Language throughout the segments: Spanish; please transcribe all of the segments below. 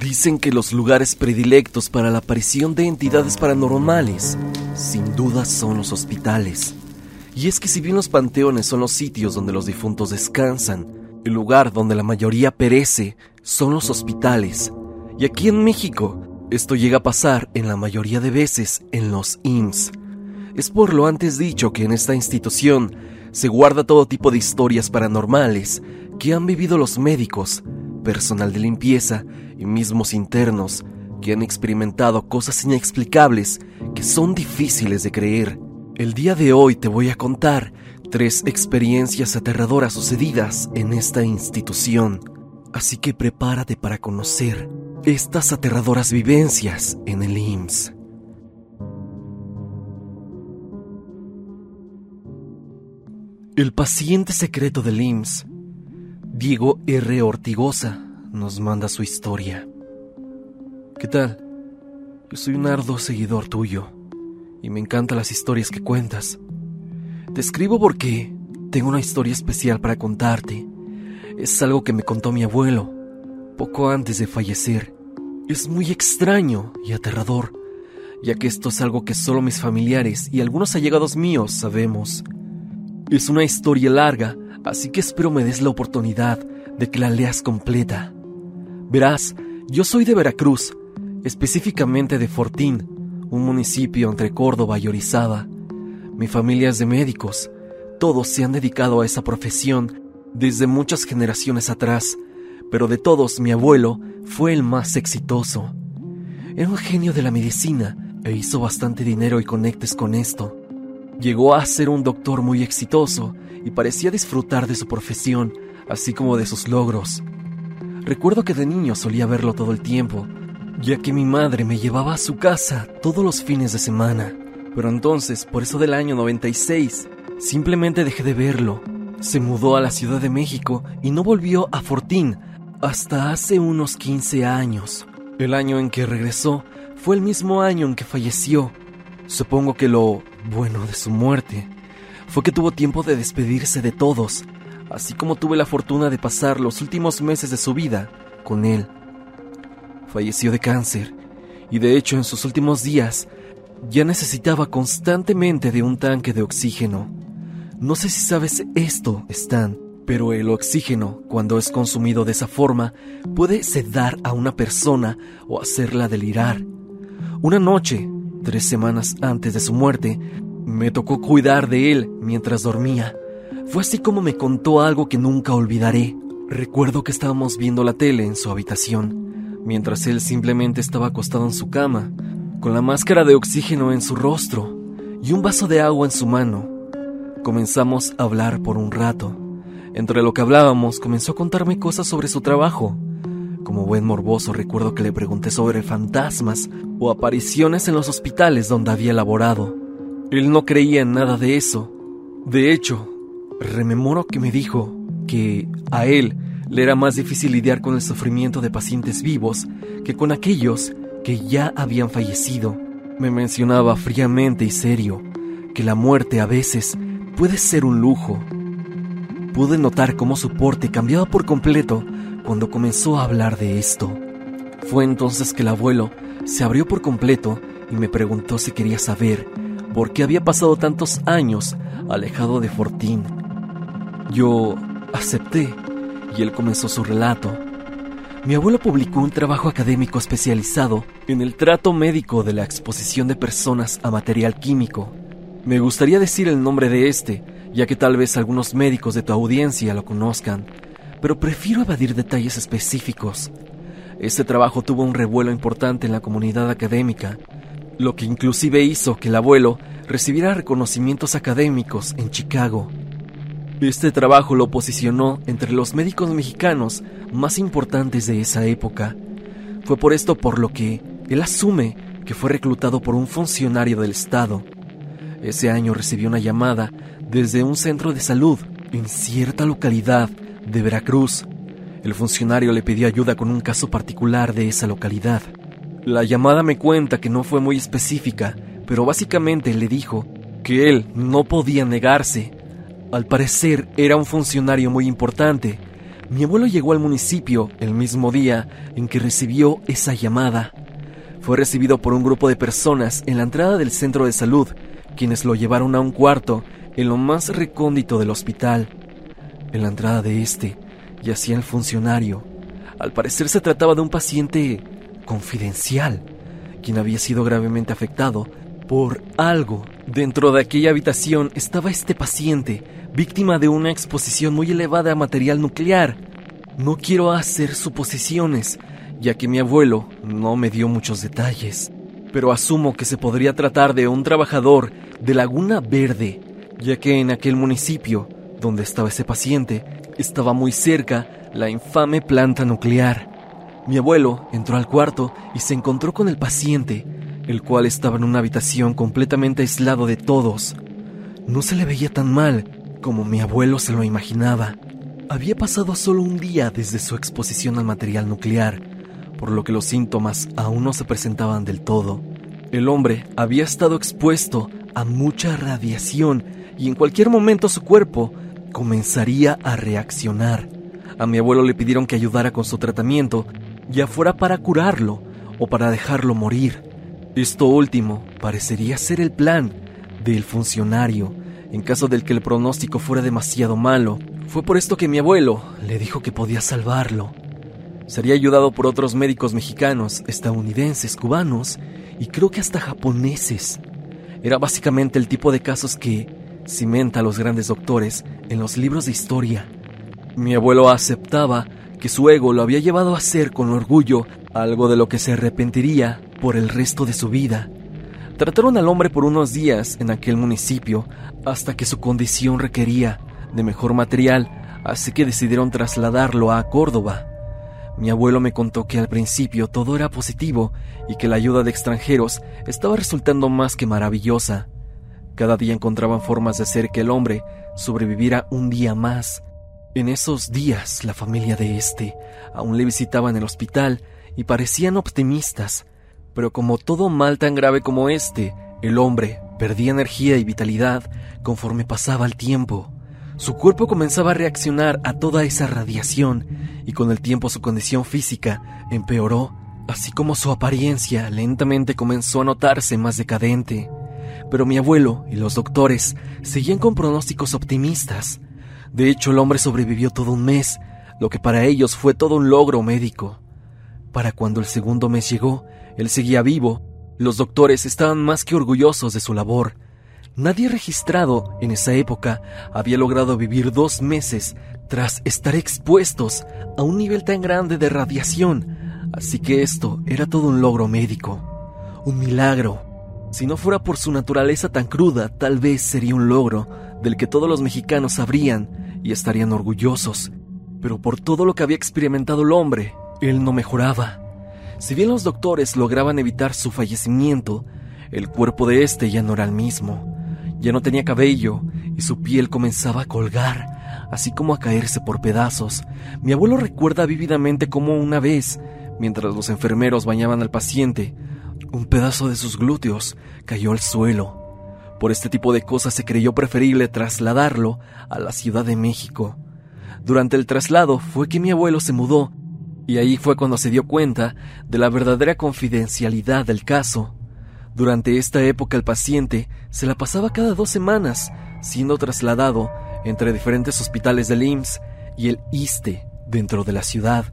Dicen que los lugares predilectos para la aparición de entidades paranormales, sin duda, son los hospitales. Y es que si bien los panteones son los sitios donde los difuntos descansan, el lugar donde la mayoría perece son los hospitales. Y aquí en México, esto llega a pasar en la mayoría de veces en los IMSS. Es por lo antes dicho que en esta institución se guarda todo tipo de historias paranormales que han vivido los médicos, personal de limpieza y mismos internos que han experimentado cosas inexplicables que son difíciles de creer. El día de hoy te voy a contar tres experiencias aterradoras sucedidas en esta institución, así que prepárate para conocer estas aterradoras vivencias en el IMSS. El paciente secreto del IMSS, Diego R. Ortigosa, nos manda su historia. ¿Qué tal? Yo soy un arduo seguidor tuyo y me encantan las historias que cuentas. Te escribo porque tengo una historia especial para contarte. Es algo que me contó mi abuelo poco antes de fallecer. Es muy extraño y aterrador, ya que esto es algo que solo mis familiares y algunos allegados míos sabemos. Es una historia larga, así que espero me des la oportunidad de que la leas completa. Verás, yo soy de Veracruz, específicamente de Fortín, un municipio entre Córdoba y Orizaba. Mi familia es de médicos. Todos se han dedicado a esa profesión desde muchas generaciones atrás, pero de todos mi abuelo fue el más exitoso. Era un genio de la medicina e hizo bastante dinero y conectes con esto. Llegó a ser un doctor muy exitoso y parecía disfrutar de su profesión, así como de sus logros. Recuerdo que de niño solía verlo todo el tiempo, ya que mi madre me llevaba a su casa todos los fines de semana. Pero entonces, por eso del año 96, simplemente dejé de verlo. Se mudó a la Ciudad de México y no volvió a Fortín hasta hace unos 15 años. El año en que regresó fue el mismo año en que falleció. Supongo que lo bueno de su muerte fue que tuvo tiempo de despedirse de todos así como tuve la fortuna de pasar los últimos meses de su vida con él. Falleció de cáncer y de hecho en sus últimos días ya necesitaba constantemente de un tanque de oxígeno. No sé si sabes esto, Stan, pero el oxígeno, cuando es consumido de esa forma, puede sedar a una persona o hacerla delirar. Una noche, tres semanas antes de su muerte, me tocó cuidar de él mientras dormía. Fue así como me contó algo que nunca olvidaré. Recuerdo que estábamos viendo la tele en su habitación, mientras él simplemente estaba acostado en su cama, con la máscara de oxígeno en su rostro y un vaso de agua en su mano. Comenzamos a hablar por un rato. Entre lo que hablábamos, comenzó a contarme cosas sobre su trabajo. Como buen morboso recuerdo que le pregunté sobre fantasmas o apariciones en los hospitales donde había laborado. Él no creía en nada de eso. De hecho, Rememoro que me dijo que a él le era más difícil lidiar con el sufrimiento de pacientes vivos que con aquellos que ya habían fallecido. Me mencionaba fríamente y serio que la muerte a veces puede ser un lujo. Pude notar cómo su porte cambiaba por completo cuando comenzó a hablar de esto. Fue entonces que el abuelo se abrió por completo y me preguntó si quería saber por qué había pasado tantos años alejado de Fortín yo acepté y él comenzó su relato. Mi abuelo publicó un trabajo académico especializado en el trato médico de la exposición de personas a material químico. Me gustaría decir el nombre de este, ya que tal vez algunos médicos de tu audiencia lo conozcan, pero prefiero evadir detalles específicos. Este trabajo tuvo un revuelo importante en la comunidad académica, lo que inclusive hizo que el abuelo recibiera reconocimientos académicos en Chicago. Este trabajo lo posicionó entre los médicos mexicanos más importantes de esa época. Fue por esto por lo que él asume que fue reclutado por un funcionario del Estado. Ese año recibió una llamada desde un centro de salud en cierta localidad de Veracruz. El funcionario le pidió ayuda con un caso particular de esa localidad. La llamada me cuenta que no fue muy específica, pero básicamente le dijo que él no podía negarse al parecer era un funcionario muy importante, Mi abuelo llegó al municipio el mismo día en que recibió esa llamada. Fue recibido por un grupo de personas en la entrada del centro de salud, quienes lo llevaron a un cuarto en lo más recóndito del hospital. En la entrada de este yacía el funcionario. Al parecer se trataba de un paciente confidencial, quien había sido gravemente afectado por algo. Dentro de aquella habitación estaba este paciente, víctima de una exposición muy elevada a material nuclear. No quiero hacer suposiciones, ya que mi abuelo no me dio muchos detalles, pero asumo que se podría tratar de un trabajador de Laguna Verde, ya que en aquel municipio donde estaba ese paciente estaba muy cerca la infame planta nuclear. Mi abuelo entró al cuarto y se encontró con el paciente, el cual estaba en una habitación completamente aislado de todos. No se le veía tan mal como mi abuelo se lo imaginaba. Había pasado solo un día desde su exposición al material nuclear, por lo que los síntomas aún no se presentaban del todo. El hombre había estado expuesto a mucha radiación y en cualquier momento su cuerpo comenzaría a reaccionar. A mi abuelo le pidieron que ayudara con su tratamiento, ya fuera para curarlo o para dejarlo morir. Esto último parecería ser el plan del funcionario en caso del que el pronóstico fuera demasiado malo. Fue por esto que mi abuelo le dijo que podía salvarlo. Sería ayudado por otros médicos mexicanos, estadounidenses, cubanos y creo que hasta japoneses. Era básicamente el tipo de casos que cimenta a los grandes doctores en los libros de historia. Mi abuelo aceptaba que su ego lo había llevado a hacer con orgullo algo de lo que se arrepentiría por el resto de su vida. Trataron al hombre por unos días en aquel municipio hasta que su condición requería de mejor material, así que decidieron trasladarlo a Córdoba. Mi abuelo me contó que al principio todo era positivo y que la ayuda de extranjeros estaba resultando más que maravillosa. Cada día encontraban formas de hacer que el hombre sobreviviera un día más. En esos días la familia de este aún le visitaba en el hospital y parecían optimistas, pero como todo mal tan grave como este, el hombre perdía energía y vitalidad conforme pasaba el tiempo. Su cuerpo comenzaba a reaccionar a toda esa radiación y con el tiempo su condición física empeoró, así como su apariencia lentamente comenzó a notarse más decadente. Pero mi abuelo y los doctores seguían con pronósticos optimistas. De hecho, el hombre sobrevivió todo un mes, lo que para ellos fue todo un logro médico. Para cuando el segundo mes llegó, él seguía vivo. Los doctores estaban más que orgullosos de su labor. Nadie registrado en esa época había logrado vivir dos meses tras estar expuestos a un nivel tan grande de radiación, así que esto era todo un logro médico, un milagro. Si no fuera por su naturaleza tan cruda, tal vez sería un logro del que todos los mexicanos sabrían y estarían orgullosos, pero por todo lo que había experimentado el hombre, él no mejoraba. Si bien los doctores lograban evitar su fallecimiento, el cuerpo de éste ya no era el mismo. Ya no tenía cabello y su piel comenzaba a colgar, así como a caerse por pedazos. Mi abuelo recuerda vívidamente cómo una vez, mientras los enfermeros bañaban al paciente, un pedazo de sus glúteos cayó al suelo. Por este tipo de cosas se creyó preferible trasladarlo a la Ciudad de México. Durante el traslado fue que mi abuelo se mudó y ahí fue cuando se dio cuenta de la verdadera confidencialidad del caso. Durante esta época el paciente se la pasaba cada dos semanas siendo trasladado entre diferentes hospitales del IMSS y el ISTE dentro de la ciudad.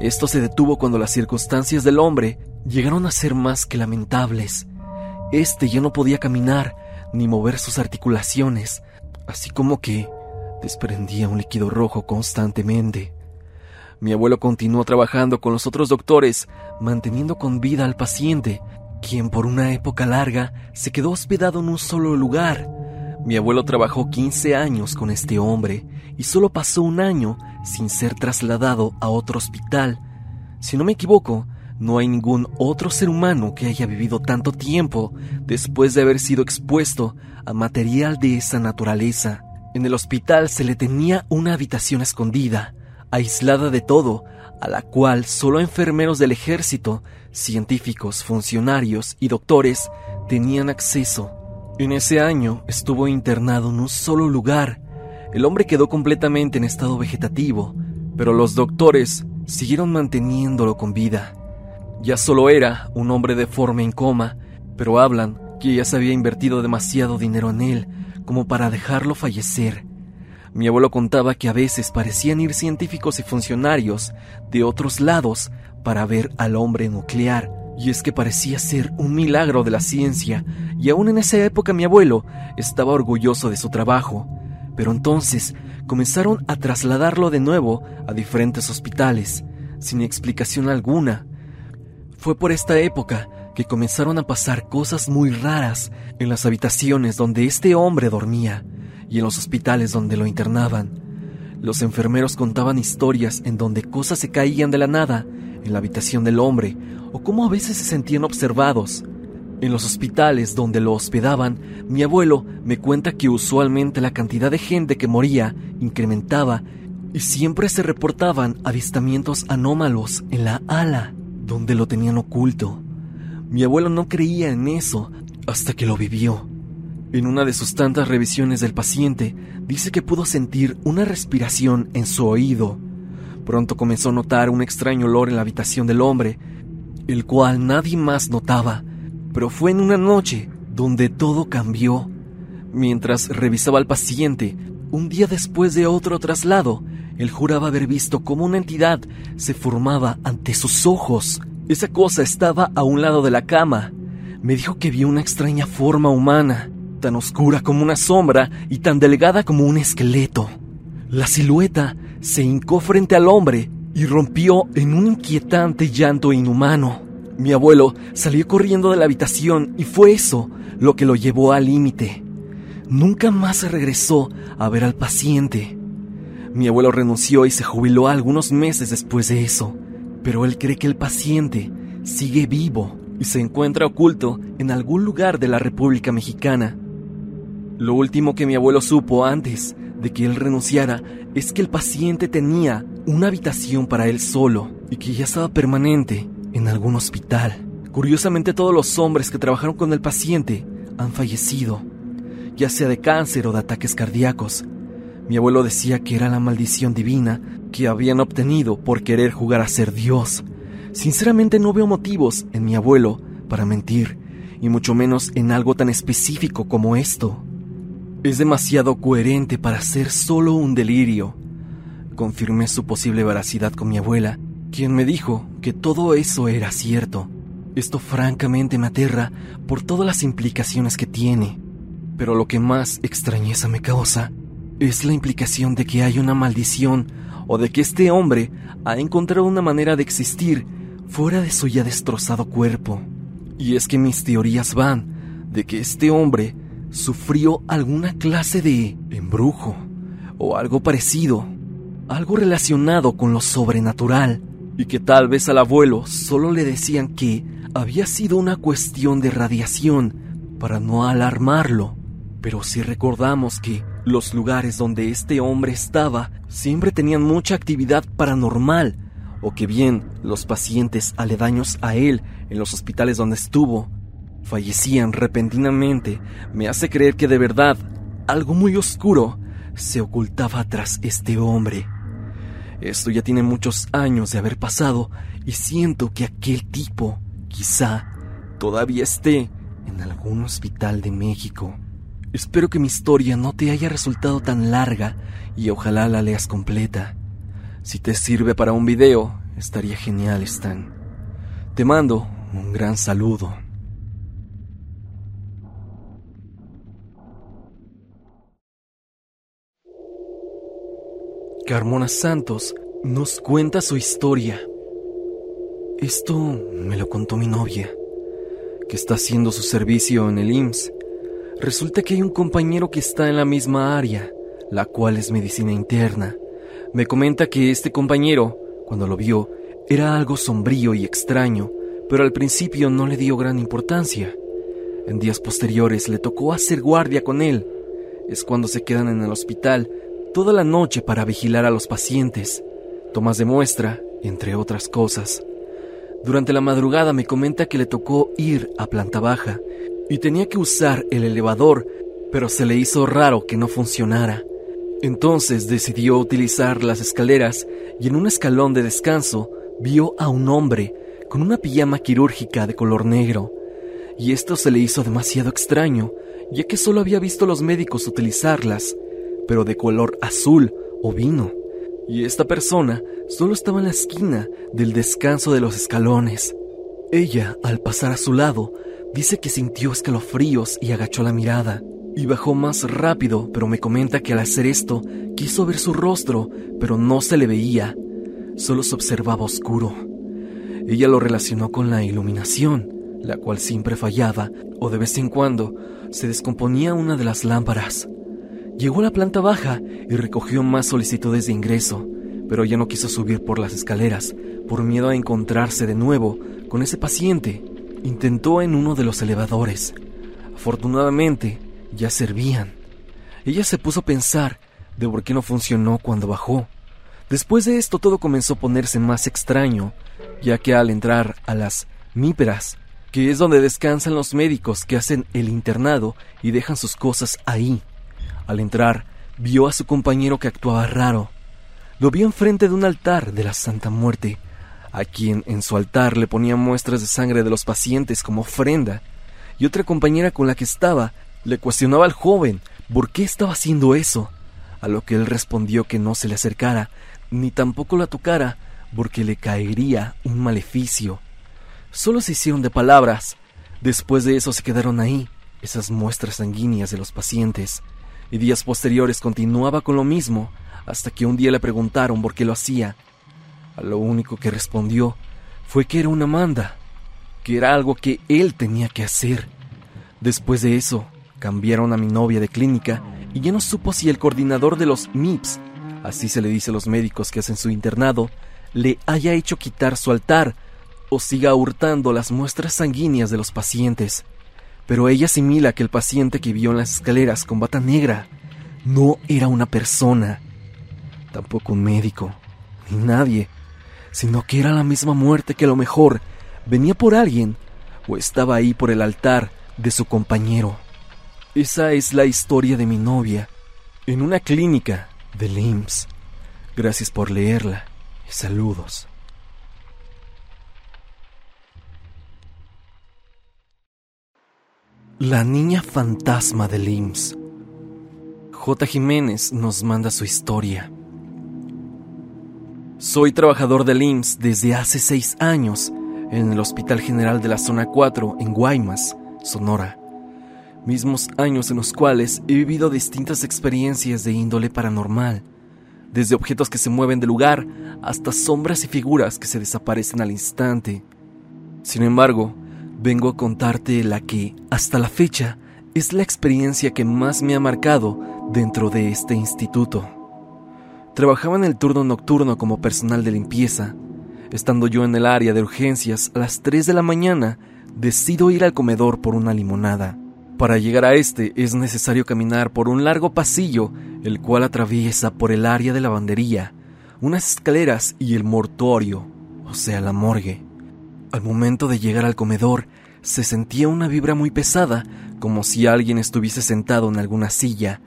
Esto se detuvo cuando las circunstancias del hombre llegaron a ser más que lamentables. Este ya no podía caminar ni mover sus articulaciones, así como que desprendía un líquido rojo constantemente. Mi abuelo continuó trabajando con los otros doctores, manteniendo con vida al paciente, quien por una época larga se quedó hospedado en un solo lugar. Mi abuelo trabajó 15 años con este hombre y solo pasó un año sin ser trasladado a otro hospital. Si no me equivoco, no hay ningún otro ser humano que haya vivido tanto tiempo después de haber sido expuesto a material de esa naturaleza. En el hospital se le tenía una habitación escondida, aislada de todo, a la cual solo enfermeros del ejército, científicos, funcionarios y doctores tenían acceso. En ese año estuvo internado en un solo lugar. El hombre quedó completamente en estado vegetativo, pero los doctores siguieron manteniéndolo con vida. Ya solo era un hombre deforme en coma, pero hablan que ya se había invertido demasiado dinero en él como para dejarlo fallecer. Mi abuelo contaba que a veces parecían ir científicos y funcionarios de otros lados para ver al hombre nuclear, y es que parecía ser un milagro de la ciencia, y aún en esa época mi abuelo estaba orgulloso de su trabajo. Pero entonces comenzaron a trasladarlo de nuevo a diferentes hospitales, sin explicación alguna. Fue por esta época que comenzaron a pasar cosas muy raras en las habitaciones donde este hombre dormía y en los hospitales donde lo internaban. Los enfermeros contaban historias en donde cosas se caían de la nada en la habitación del hombre o cómo a veces se sentían observados. En los hospitales donde lo hospedaban, mi abuelo me cuenta que usualmente la cantidad de gente que moría incrementaba y siempre se reportaban avistamientos anómalos en la ala donde lo tenían oculto. Mi abuelo no creía en eso hasta que lo vivió. En una de sus tantas revisiones del paciente, dice que pudo sentir una respiración en su oído. Pronto comenzó a notar un extraño olor en la habitación del hombre, el cual nadie más notaba, pero fue en una noche donde todo cambió. Mientras revisaba al paciente, un día después de otro traslado, él juraba haber visto cómo una entidad se formaba ante sus ojos. Esa cosa estaba a un lado de la cama. Me dijo que vio una extraña forma humana tan oscura como una sombra y tan delgada como un esqueleto. La silueta se hincó frente al hombre y rompió en un inquietante llanto inhumano. Mi abuelo salió corriendo de la habitación y fue eso lo que lo llevó al límite. Nunca más regresó a ver al paciente. Mi abuelo renunció y se jubiló algunos meses después de eso, pero él cree que el paciente sigue vivo y se encuentra oculto en algún lugar de la República Mexicana. Lo último que mi abuelo supo antes de que él renunciara es que el paciente tenía una habitación para él solo y que ya estaba permanente en algún hospital. Curiosamente todos los hombres que trabajaron con el paciente han fallecido, ya sea de cáncer o de ataques cardíacos. Mi abuelo decía que era la maldición divina que habían obtenido por querer jugar a ser Dios. Sinceramente no veo motivos en mi abuelo para mentir, y mucho menos en algo tan específico como esto. Es demasiado coherente para ser solo un delirio. Confirmé su posible veracidad con mi abuela, quien me dijo que todo eso era cierto. Esto francamente me aterra por todas las implicaciones que tiene. Pero lo que más extrañeza me causa es la implicación de que hay una maldición o de que este hombre ha encontrado una manera de existir fuera de su ya destrozado cuerpo. Y es que mis teorías van de que este hombre sufrió alguna clase de embrujo o algo parecido, algo relacionado con lo sobrenatural, y que tal vez al abuelo solo le decían que había sido una cuestión de radiación para no alarmarlo. Pero si recordamos que los lugares donde este hombre estaba siempre tenían mucha actividad paranormal, o que bien los pacientes aledaños a él en los hospitales donde estuvo fallecían repentinamente me hace creer que de verdad algo muy oscuro se ocultaba tras este hombre. Esto ya tiene muchos años de haber pasado y siento que aquel tipo quizá todavía esté en algún hospital de México. Espero que mi historia no te haya resultado tan larga y ojalá la leas completa. Si te sirve para un video, estaría genial, Stan. Te mando un gran saludo. Carmona Santos nos cuenta su historia. Esto me lo contó mi novia, que está haciendo su servicio en el IMSS. Resulta que hay un compañero que está en la misma área, la cual es medicina interna. Me comenta que este compañero, cuando lo vio, era algo sombrío y extraño, pero al principio no le dio gran importancia. En días posteriores le tocó hacer guardia con él. Es cuando se quedan en el hospital toda la noche para vigilar a los pacientes, tomas de muestra, entre otras cosas. Durante la madrugada me comenta que le tocó ir a planta baja y tenía que usar el elevador, pero se le hizo raro que no funcionara. Entonces decidió utilizar las escaleras y en un escalón de descanso vio a un hombre con una pijama quirúrgica de color negro. Y esto se le hizo demasiado extraño, ya que solo había visto los médicos utilizarlas, pero de color azul o vino. Y esta persona solo estaba en la esquina del descanso de los escalones. Ella, al pasar a su lado, dice que sintió escalofríos y agachó la mirada. Y bajó más rápido, pero me comenta que al hacer esto quiso ver su rostro, pero no se le veía, solo se observaba oscuro. Ella lo relacionó con la iluminación, la cual siempre fallaba, o de vez en cuando se descomponía una de las lámparas. Llegó a la planta baja y recogió más solicitudes de ingreso, pero ya no quiso subir por las escaleras, por miedo a encontrarse de nuevo con ese paciente. Intentó en uno de los elevadores. Afortunadamente, ya servían. Ella se puso a pensar de por qué no funcionó cuando bajó. Después de esto todo comenzó a ponerse más extraño, ya que al entrar a las míperas, que es donde descansan los médicos que hacen el internado y dejan sus cosas ahí, al entrar vio a su compañero que actuaba raro. Lo vio enfrente de un altar de la Santa Muerte, a quien en su altar le ponía muestras de sangre de los pacientes como ofrenda, y otra compañera con la que estaba le cuestionaba al joven por qué estaba haciendo eso, a lo que él respondió que no se le acercara, ni tampoco la tocara, porque le caería un maleficio. Solo se hicieron de palabras. Después de eso se quedaron ahí, esas muestras sanguíneas de los pacientes, y días posteriores continuaba con lo mismo, hasta que un día le preguntaron por qué lo hacía. A lo único que respondió fue que era una manda, que era algo que él tenía que hacer. Después de eso, Cambiaron a mi novia de clínica y ya no supo si el coordinador de los MIPS, así se le dice a los médicos que hacen su internado, le haya hecho quitar su altar o siga hurtando las muestras sanguíneas de los pacientes. Pero ella asimila que el paciente que vio en las escaleras con bata negra no era una persona, tampoco un médico, ni nadie, sino que era la misma muerte que a lo mejor venía por alguien o estaba ahí por el altar de su compañero. Esa es la historia de mi novia en una clínica de LIMS. Gracias por leerla y saludos. La niña fantasma de LIMS. J. Jiménez nos manda su historia. Soy trabajador de LIMS desde hace seis años en el Hospital General de la Zona 4 en Guaymas, Sonora mismos años en los cuales he vivido distintas experiencias de índole paranormal, desde objetos que se mueven de lugar hasta sombras y figuras que se desaparecen al instante. Sin embargo, vengo a contarte la que, hasta la fecha, es la experiencia que más me ha marcado dentro de este instituto. Trabajaba en el turno nocturno como personal de limpieza. Estando yo en el área de urgencias a las 3 de la mañana, decido ir al comedor por una limonada. Para llegar a este es necesario caminar por un largo pasillo, el cual atraviesa por el área de lavandería, unas escaleras y el mortorio, o sea, la morgue. Al momento de llegar al comedor, se sentía una vibra muy pesada, como si alguien estuviese sentado en alguna silla,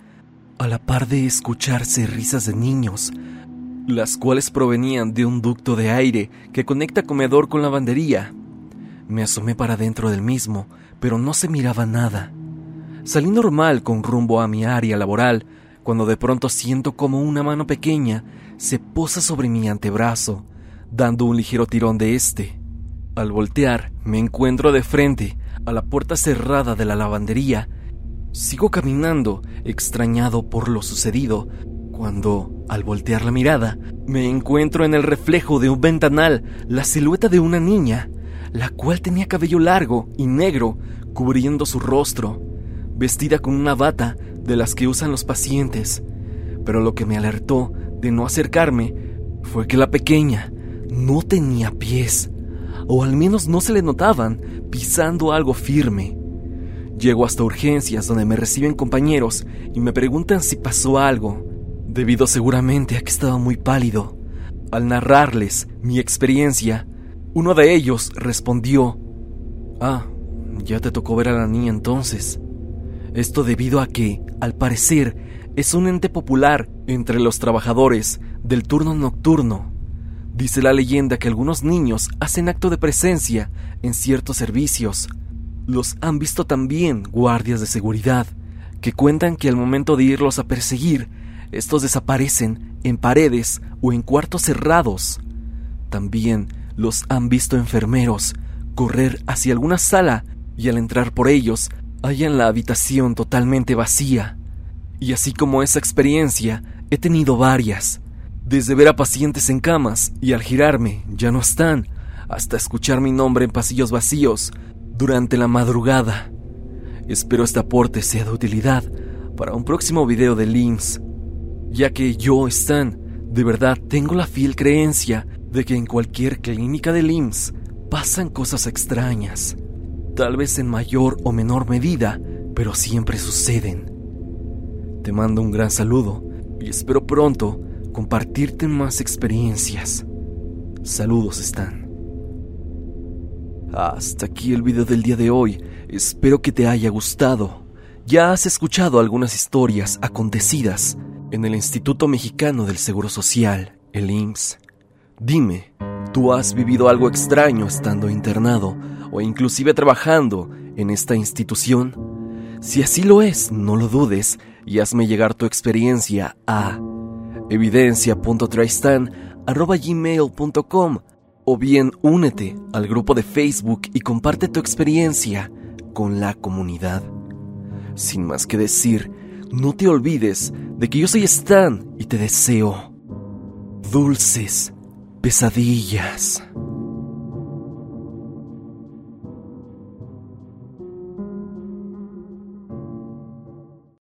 a la par de escucharse risas de niños, las cuales provenían de un ducto de aire que conecta comedor con lavandería. Me asomé para dentro del mismo, pero no se miraba nada. Salí normal con rumbo a mi área laboral, cuando de pronto siento como una mano pequeña se posa sobre mi antebrazo, dando un ligero tirón de este. Al voltear, me encuentro de frente a la puerta cerrada de la lavandería. Sigo caminando, extrañado por lo sucedido, cuando, al voltear la mirada, me encuentro en el reflejo de un ventanal la silueta de una niña, la cual tenía cabello largo y negro cubriendo su rostro vestida con una bata de las que usan los pacientes, pero lo que me alertó de no acercarme fue que la pequeña no tenía pies, o al menos no se le notaban pisando algo firme. Llego hasta urgencias donde me reciben compañeros y me preguntan si pasó algo, debido seguramente a que estaba muy pálido. Al narrarles mi experiencia, uno de ellos respondió, Ah, ya te tocó ver a la niña entonces. Esto debido a que, al parecer, es un ente popular entre los trabajadores del turno nocturno. Dice la leyenda que algunos niños hacen acto de presencia en ciertos servicios. Los han visto también guardias de seguridad, que cuentan que al momento de irlos a perseguir, estos desaparecen en paredes o en cuartos cerrados. También los han visto enfermeros correr hacia alguna sala y al entrar por ellos hallan la habitación totalmente vacía. Y así como esa experiencia, he tenido varias. Desde ver a pacientes en camas y al girarme ya no están, hasta escuchar mi nombre en pasillos vacíos durante la madrugada. Espero este aporte sea de utilidad para un próximo video de LIMS, ya que yo, Stan, de verdad tengo la fiel creencia de que en cualquier clínica de LIMS pasan cosas extrañas, tal vez en mayor o menor medida, pero siempre suceden. Te mando un gran saludo y espero pronto compartirte más experiencias. Saludos, Stan. Hasta aquí el video del día de hoy. Espero que te haya gustado. Ya has escuchado algunas historias acontecidas en el Instituto Mexicano del Seguro Social, el IMSS. Dime, ¿tú has vivido algo extraño estando internado o inclusive trabajando en esta institución? Si así lo es, no lo dudes y hazme llegar tu experiencia a evidencia.tristan.gmail.com o bien únete al grupo de Facebook y comparte tu experiencia con la comunidad. Sin más que decir, no te olvides de que yo soy Stan y te deseo dulces pesadillas.